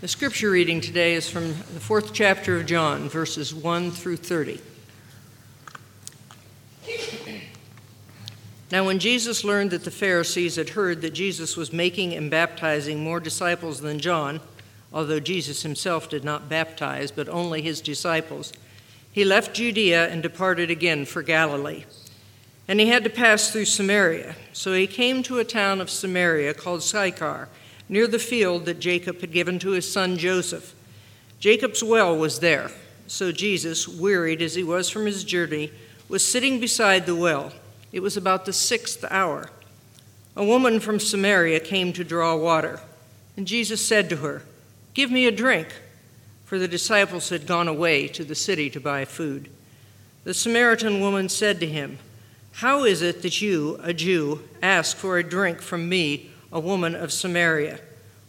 The scripture reading today is from the fourth chapter of John, verses 1 through 30. Now, when Jesus learned that the Pharisees had heard that Jesus was making and baptizing more disciples than John, although Jesus himself did not baptize, but only his disciples, he left Judea and departed again for Galilee. And he had to pass through Samaria. So he came to a town of Samaria called Sychar, near the field that Jacob had given to his son Joseph. Jacob's well was there. So Jesus, wearied as he was from his journey, was sitting beside the well. It was about the sixth hour. A woman from Samaria came to draw water, and Jesus said to her, Give me a drink, for the disciples had gone away to the city to buy food. The Samaritan woman said to him, How is it that you, a Jew, ask for a drink from me, a woman of Samaria?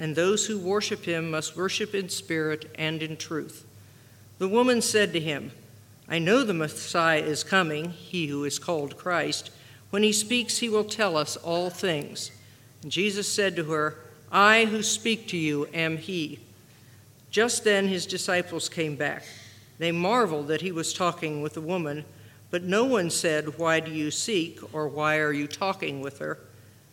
and those who worship him must worship in spirit and in truth. The woman said to him, I know the Messiah is coming, he who is called Christ. When he speaks, he will tell us all things. And Jesus said to her, I who speak to you am he. Just then his disciples came back. They marveled that he was talking with the woman, but no one said, Why do you seek, or why are you talking with her?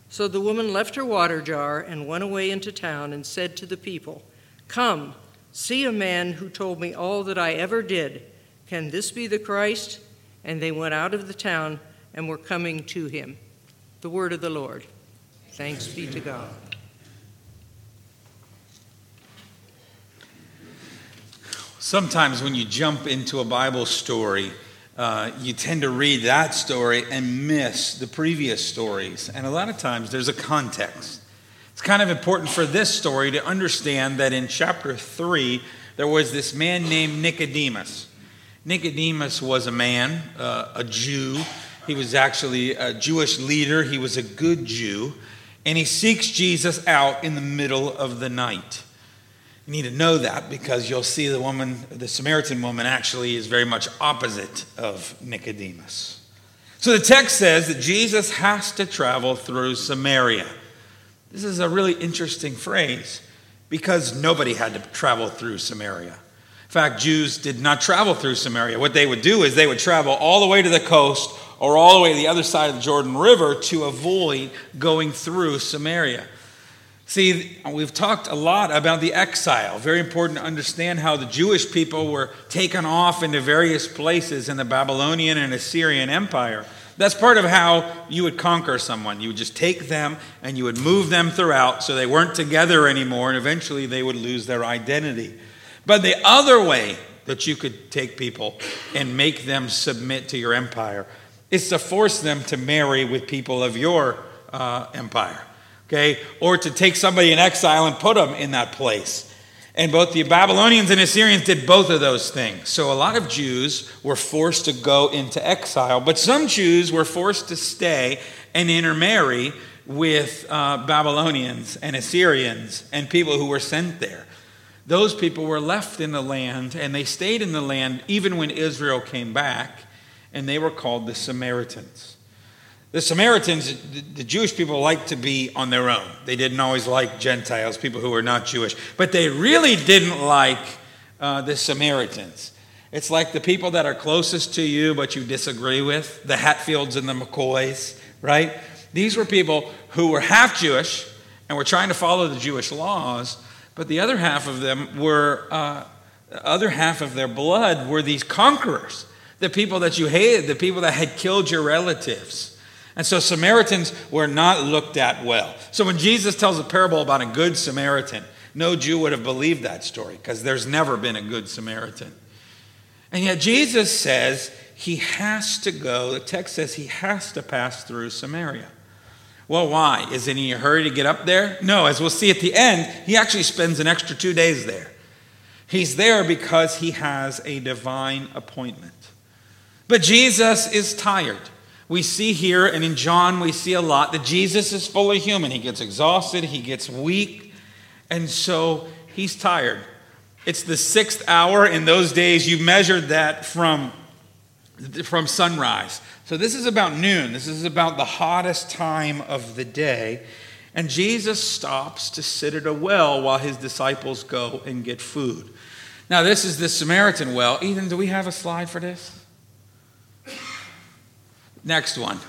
So the woman left her water jar and went away into town and said to the people, Come, see a man who told me all that I ever did. Can this be the Christ? And they went out of the town and were coming to him. The word of the Lord. Thanks be to God. Sometimes when you jump into a Bible story, uh, you tend to read that story and miss the previous stories. And a lot of times there's a context. It's kind of important for this story to understand that in chapter 3, there was this man named Nicodemus. Nicodemus was a man, uh, a Jew. He was actually a Jewish leader, he was a good Jew, and he seeks Jesus out in the middle of the night. You need to know that because you'll see the woman, the Samaritan woman, actually is very much opposite of Nicodemus. So the text says that Jesus has to travel through Samaria. This is a really interesting phrase because nobody had to travel through Samaria. In fact, Jews did not travel through Samaria. What they would do is they would travel all the way to the coast or all the way to the other side of the Jordan River to avoid going through Samaria. See, we've talked a lot about the exile. Very important to understand how the Jewish people were taken off into various places in the Babylonian and Assyrian Empire. That's part of how you would conquer someone. You would just take them and you would move them throughout so they weren't together anymore, and eventually they would lose their identity. But the other way that you could take people and make them submit to your empire. is to force them to marry with people of your uh, empire, okay? Or to take somebody in exile and put them in that place. And both the Babylonians and Assyrians did both of those things. So a lot of Jews were forced to go into exile, but some Jews were forced to stay and intermarry with uh, Babylonians and Assyrians and people who were sent there. Those people were left in the land and they stayed in the land even when Israel came back, and they were called the Samaritans. The Samaritans, the Jewish people, liked to be on their own. They didn't always like Gentiles, people who were not Jewish. But they really didn't like uh, the Samaritans. It's like the people that are closest to you but you disagree with, the Hatfields and the McCoys, right? These were people who were half Jewish and were trying to follow the Jewish laws, but the other half of them were, uh, the other half of their blood were these conquerors, the people that you hated, the people that had killed your relatives. And so Samaritans were not looked at well. So when Jesus tells a parable about a good Samaritan, no Jew would have believed that story because there's never been a good Samaritan. And yet Jesus says he has to go, the text says he has to pass through Samaria. Well, why? Is he in a hurry to get up there? No, as we'll see at the end, he actually spends an extra two days there. He's there because he has a divine appointment. But Jesus is tired. We see here, and in John, we see a lot that Jesus is fully human. He gets exhausted, he gets weak, and so he's tired. It's the sixth hour. In those days, you measured that from, from sunrise. So this is about noon. This is about the hottest time of the day. And Jesus stops to sit at a well while his disciples go and get food. Now, this is the Samaritan well. Ethan, do we have a slide for this? Next one.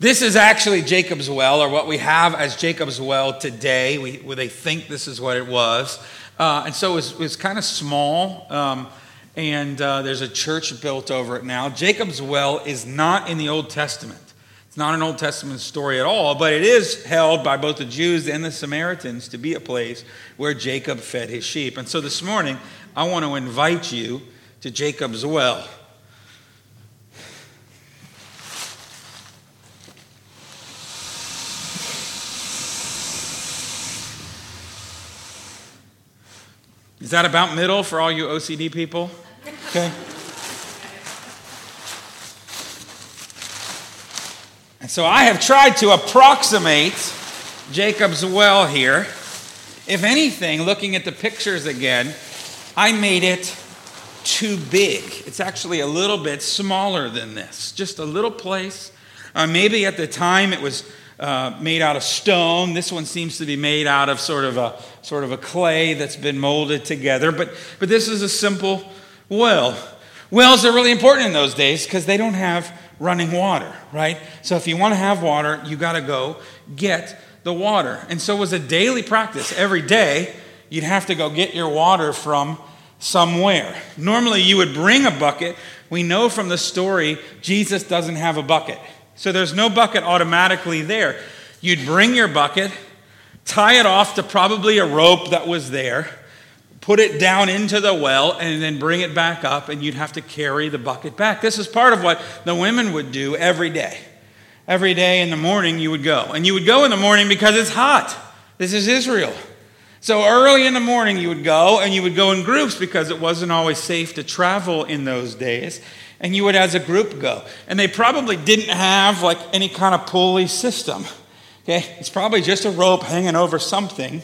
This is actually Jacob's well, or what we have as Jacob's well today. We, where they think this is what it was. Uh, and so it was, it was kind of small, um, and uh, there's a church built over it now. Jacob's well is not in the Old Testament. It's not an Old Testament story at all, but it is held by both the Jews and the Samaritans to be a place where Jacob fed his sheep. And so this morning, I want to invite you to Jacob's well. Is that about middle for all you OCD people? Okay. And so I have tried to approximate Jacob's well here. If anything, looking at the pictures again, I made it too big. It's actually a little bit smaller than this, just a little place. Uh, maybe at the time it was uh, made out of stone. This one seems to be made out of sort of a sort of a clay that's been molded together. But but this is a simple well. Wells are really important in those days because they don't have running water, right? So if you want to have water, you got to go get the water. And so it was a daily practice. Every day, you'd have to go get your water from somewhere. Normally, you would bring a bucket. We know from the story, Jesus doesn't have a bucket. So there's no bucket automatically there. You'd bring your bucket, tie it off to probably a rope that was there, put it down into the well, and then bring it back up, and you'd have to carry the bucket back. This is part of what the women would do every day. Every day in the morning, you would go. And you would go in the morning because it's hot. This is Israel. So early in the morning, you would go, and you would go in groups because it wasn't always safe to travel in those days and you would as a group go. And they probably didn't have like any kind of pulley system. Okay? It's probably just a rope hanging over something.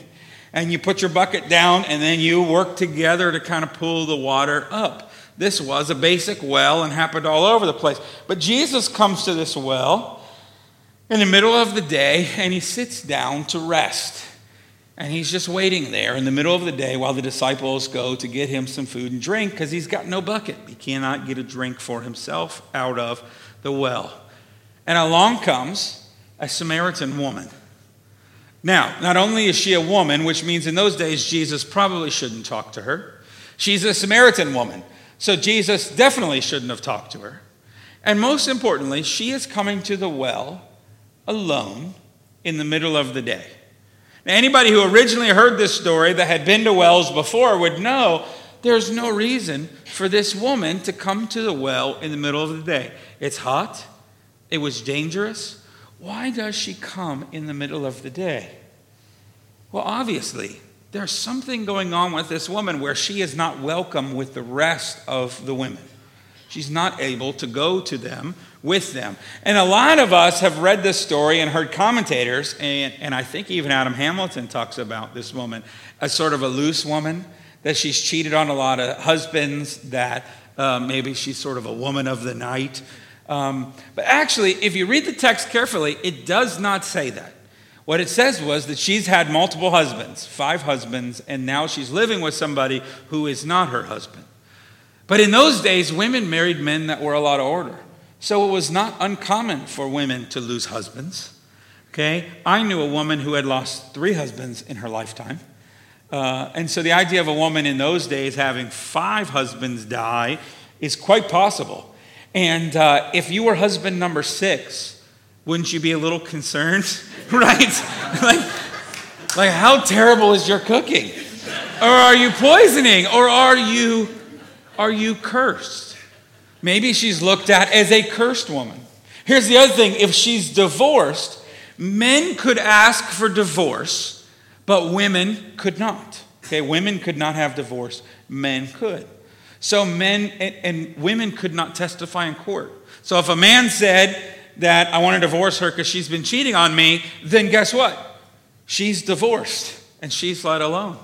And you put your bucket down and then you work together to kind of pull the water up. This was a basic well and happened all over the place. But Jesus comes to this well in the middle of the day and he sits down to rest. And he's just waiting there in the middle of the day while the disciples go to get him some food and drink because he's got no bucket. He cannot get a drink for himself out of the well. And along comes a Samaritan woman. Now, not only is she a woman, which means in those days Jesus probably shouldn't talk to her, she's a Samaritan woman. So Jesus definitely shouldn't have talked to her. And most importantly, she is coming to the well alone in the middle of the day. Anybody who originally heard this story that had been to wells before would know there's no reason for this woman to come to the well in the middle of the day. It's hot, it was dangerous. Why does she come in the middle of the day? Well, obviously, there's something going on with this woman where she is not welcome with the rest of the women. She's not able to go to them with them. And a lot of us have read this story and heard commentators, and, and I think even Adam Hamilton talks about this woman as sort of a loose woman, that she's cheated on a lot of husbands, that uh, maybe she's sort of a woman of the night. Um, but actually, if you read the text carefully, it does not say that. What it says was that she's had multiple husbands, five husbands, and now she's living with somebody who is not her husband. But in those days, women married men that were a lot of order. So it was not uncommon for women to lose husbands. Okay? I knew a woman who had lost three husbands in her lifetime. Uh, and so the idea of a woman in those days having five husbands die is quite possible. And uh, if you were husband number six, wouldn't you be a little concerned? right? like, like, how terrible is your cooking? Or are you poisoning? Or are you are you cursed? Maybe she's looked at as a cursed woman. Here's the other thing if she's divorced, men could ask for divorce, but women could not. Okay, women could not have divorce, men could. So men and, and women could not testify in court. So if a man said that I want to divorce her because she's been cheating on me, then guess what? She's divorced and she's let alone.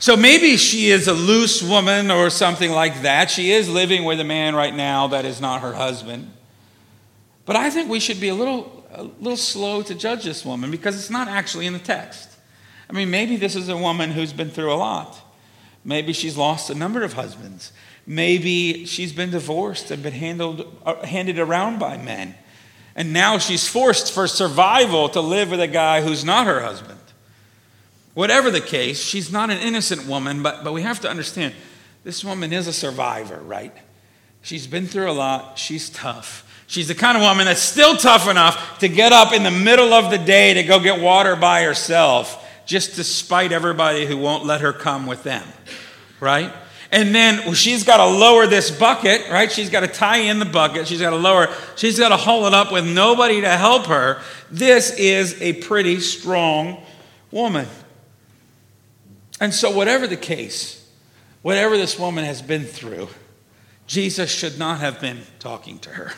So maybe she is a loose woman or something like that. She is living with a man right now that is not her husband. But I think we should be a little, a little slow to judge this woman because it's not actually in the text. I mean, maybe this is a woman who's been through a lot. Maybe she's lost a number of husbands. Maybe she's been divorced and been handled, uh, handed around by men. And now she's forced for survival to live with a guy who's not her husband. Whatever the case, she's not an innocent woman, but, but we have to understand this woman is a survivor, right? She's been through a lot. She's tough. She's the kind of woman that's still tough enough to get up in the middle of the day to go get water by herself, just to spite everybody who won't let her come with them, right? And then she's got to lower this bucket, right? She's got to tie in the bucket. She's got to lower, she's got to haul it up with nobody to help her. This is a pretty strong woman. And so, whatever the case, whatever this woman has been through, Jesus should not have been talking to her.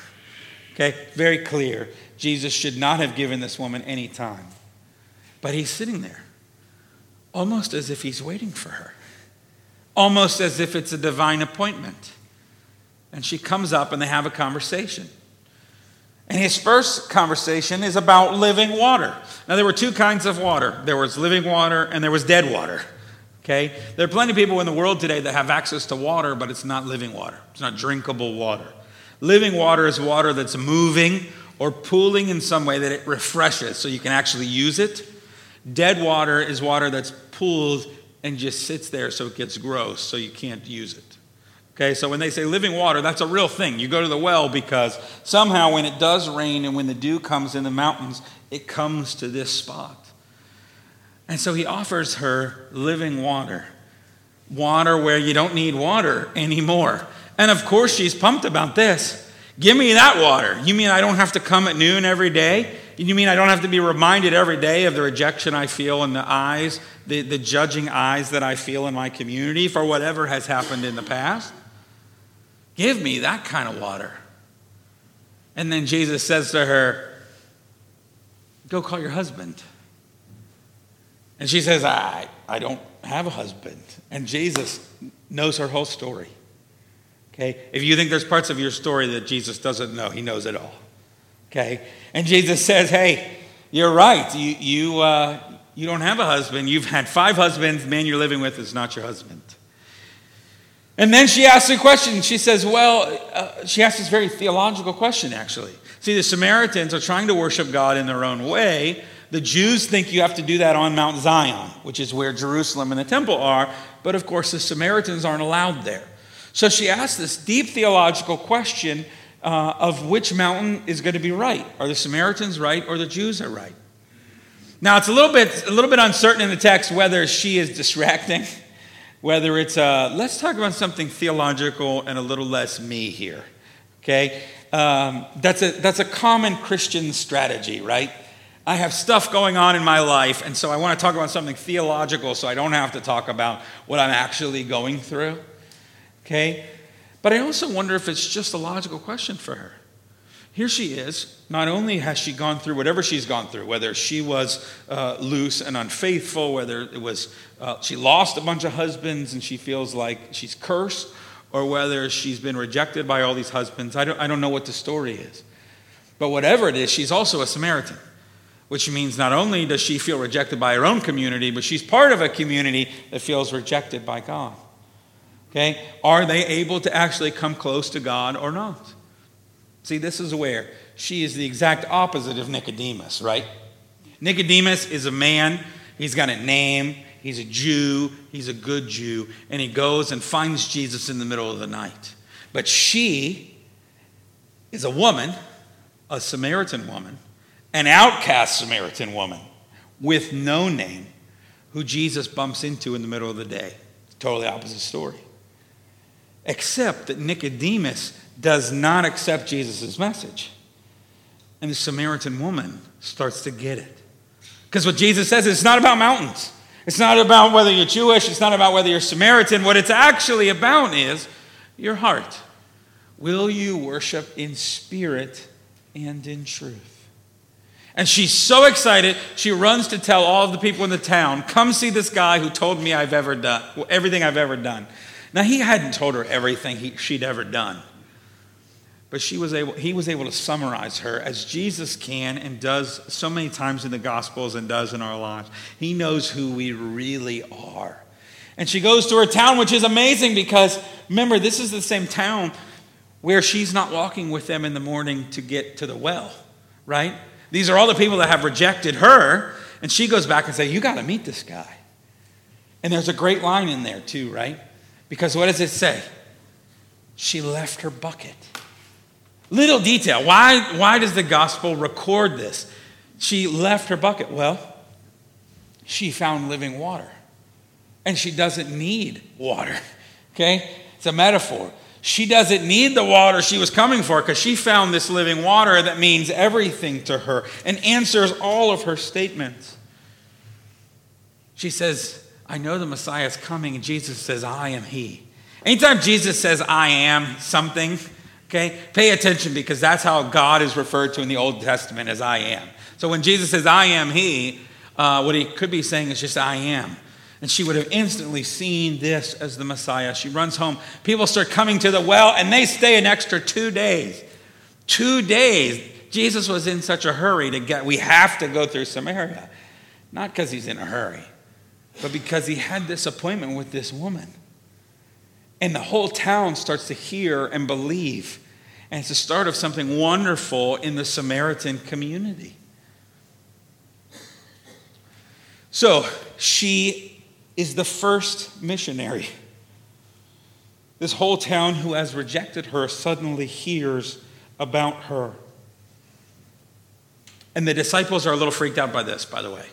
Okay, very clear. Jesus should not have given this woman any time. But he's sitting there, almost as if he's waiting for her, almost as if it's a divine appointment. And she comes up and they have a conversation. And his first conversation is about living water. Now, there were two kinds of water there was living water and there was dead water. Okay? There are plenty of people in the world today that have access to water, but it's not living water. It's not drinkable water. Living water is water that's moving or pooling in some way that it refreshes so you can actually use it. Dead water is water that's pooled and just sits there so it gets gross so you can't use it. Okay, so when they say living water, that's a real thing. You go to the well because somehow when it does rain and when the dew comes in the mountains, it comes to this spot. And so he offers her living water, water where you don't need water anymore. And of course, she's pumped about this. Give me that water. You mean I don't have to come at noon every day? You mean I don't have to be reminded every day of the rejection I feel in the eyes, the, the judging eyes that I feel in my community for whatever has happened in the past? Give me that kind of water. And then Jesus says to her, Go call your husband. And she says, I, I don't have a husband. And Jesus knows her whole story. Okay? If you think there's parts of your story that Jesus doesn't know, he knows it all. Okay? And Jesus says, Hey, you're right. You, you, uh, you don't have a husband. You've had five husbands. The man you're living with is not your husband. And then she asks a question. She says, Well, uh, she asks this very theological question, actually. See, the Samaritans are trying to worship God in their own way, the Jews think you have to do that on Mount Zion, which is where Jerusalem and the temple are, but of course the Samaritans aren't allowed there. So she asked this deep theological question uh, of which mountain is going to be right. Are the Samaritans right or the Jews are right? Now it's a little bit a little bit uncertain in the text whether she is distracting whether it's uh, let's talk about something theological and a little less me here. Okay? Um, that's, a, that's a common Christian strategy, right? I have stuff going on in my life, and so I want to talk about something theological so I don't have to talk about what I'm actually going through. Okay? But I also wonder if it's just a logical question for her. Here she is. Not only has she gone through whatever she's gone through, whether she was uh, loose and unfaithful, whether it was uh, she lost a bunch of husbands and she feels like she's cursed, or whether she's been rejected by all these husbands. I don't, I don't know what the story is. But whatever it is, she's also a Samaritan, which means not only does she feel rejected by her own community, but she's part of a community that feels rejected by God. Okay? Are they able to actually come close to God or not? See, this is where she is the exact opposite of Nicodemus, right? Nicodemus is a man, he's got a name, he's a Jew, he's a good Jew, and he goes and finds Jesus in the middle of the night. But she is a woman, a Samaritan woman, an outcast Samaritan woman with no name, who Jesus bumps into in the middle of the day. Totally opposite story. Except that Nicodemus does not accept Jesus' message. And the Samaritan woman starts to get it. Because what Jesus says is it's not about mountains. It's not about whether you're Jewish. It's not about whether you're Samaritan. What it's actually about is your heart. Will you worship in spirit and in truth? And she's so excited, she runs to tell all the people in the town, come see this guy who told me I've ever done, everything I've ever done. Now, he hadn't told her everything he, she'd ever done. But she was able, he was able to summarize her as Jesus can and does so many times in the Gospels and does in our lives. He knows who we really are. And she goes to her town, which is amazing because remember, this is the same town where she's not walking with them in the morning to get to the well, right? These are all the people that have rejected her. And she goes back and says, You got to meet this guy. And there's a great line in there, too, right? Because what does it say? She left her bucket. Little detail. Why, why does the gospel record this? She left her bucket. Well, she found living water. And she doesn't need water. Okay? It's a metaphor. She doesn't need the water she was coming for because she found this living water that means everything to her and answers all of her statements. She says, I know the Messiah is coming, and Jesus says, I am He. Anytime Jesus says, I am something, Okay? Pay attention because that's how God is referred to in the Old Testament as I am. So when Jesus says, I am He, uh, what he could be saying is just, I am. And she would have instantly seen this as the Messiah. She runs home. People start coming to the well, and they stay an extra two days. Two days. Jesus was in such a hurry to get, we have to go through Samaria. Not because he's in a hurry, but because he had this appointment with this woman. And the whole town starts to hear and believe. And it's the start of something wonderful in the Samaritan community. So she is the first missionary. This whole town who has rejected her suddenly hears about her. And the disciples are a little freaked out by this, by the way.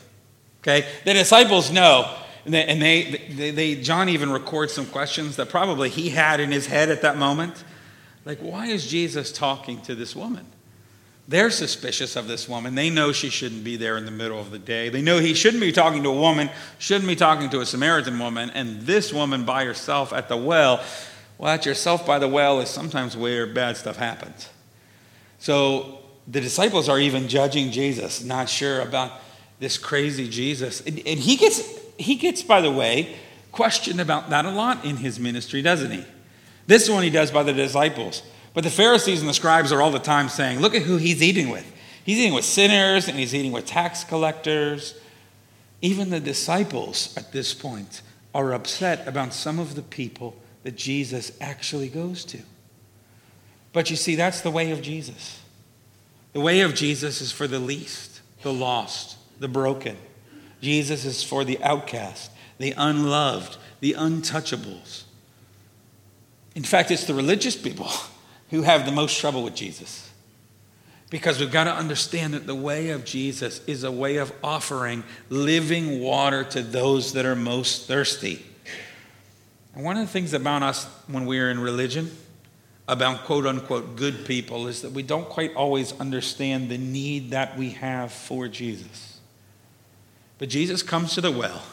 Okay? The disciples know and, they, and they, they, they, John even records some questions that probably he had in his head at that moment. Like, why is Jesus talking to this woman? They're suspicious of this woman. They know she shouldn't be there in the middle of the day. They know he shouldn't be talking to a woman, shouldn't be talking to a Samaritan woman, and this woman by herself at the well. Well, at yourself by the well is sometimes where bad stuff happens. So the disciples are even judging Jesus, not sure about this crazy Jesus. And, and he gets he gets, by the way, questioned about that a lot in his ministry, doesn't he? This one he does by the disciples. But the Pharisees and the scribes are all the time saying, look at who he's eating with. He's eating with sinners and he's eating with tax collectors. Even the disciples at this point are upset about some of the people that Jesus actually goes to. But you see, that's the way of Jesus. The way of Jesus is for the least, the lost, the broken. Jesus is for the outcast, the unloved, the untouchables. In fact, it's the religious people who have the most trouble with Jesus. Because we've got to understand that the way of Jesus is a way of offering living water to those that are most thirsty. And one of the things about us when we're in religion, about quote unquote good people, is that we don't quite always understand the need that we have for Jesus. But Jesus comes to the well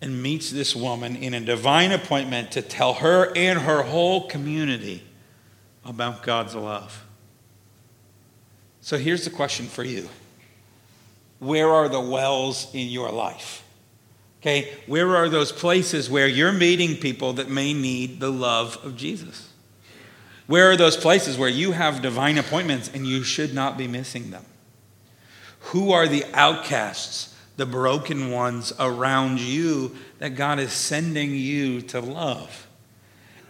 and meets this woman in a divine appointment to tell her and her whole community about God's love. So here's the question for you Where are the wells in your life? Okay, where are those places where you're meeting people that may need the love of Jesus? Where are those places where you have divine appointments and you should not be missing them? Who are the outcasts, the broken ones around you that God is sending you to love?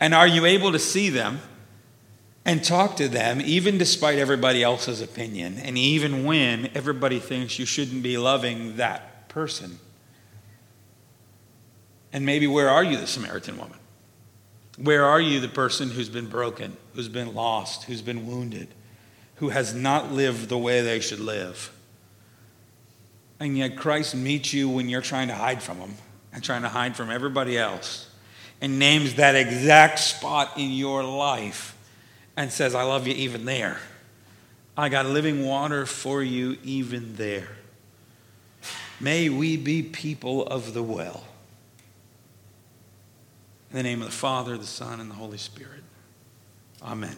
And are you able to see them and talk to them, even despite everybody else's opinion, and even when everybody thinks you shouldn't be loving that person? And maybe where are you, the Samaritan woman? Where are you, the person who's been broken, who's been lost, who's been wounded, who has not lived the way they should live? And yet Christ meets you when you're trying to hide from him and trying to hide from everybody else and names that exact spot in your life and says, I love you even there. I got living water for you even there. May we be people of the well. In the name of the Father, the Son, and the Holy Spirit. Amen.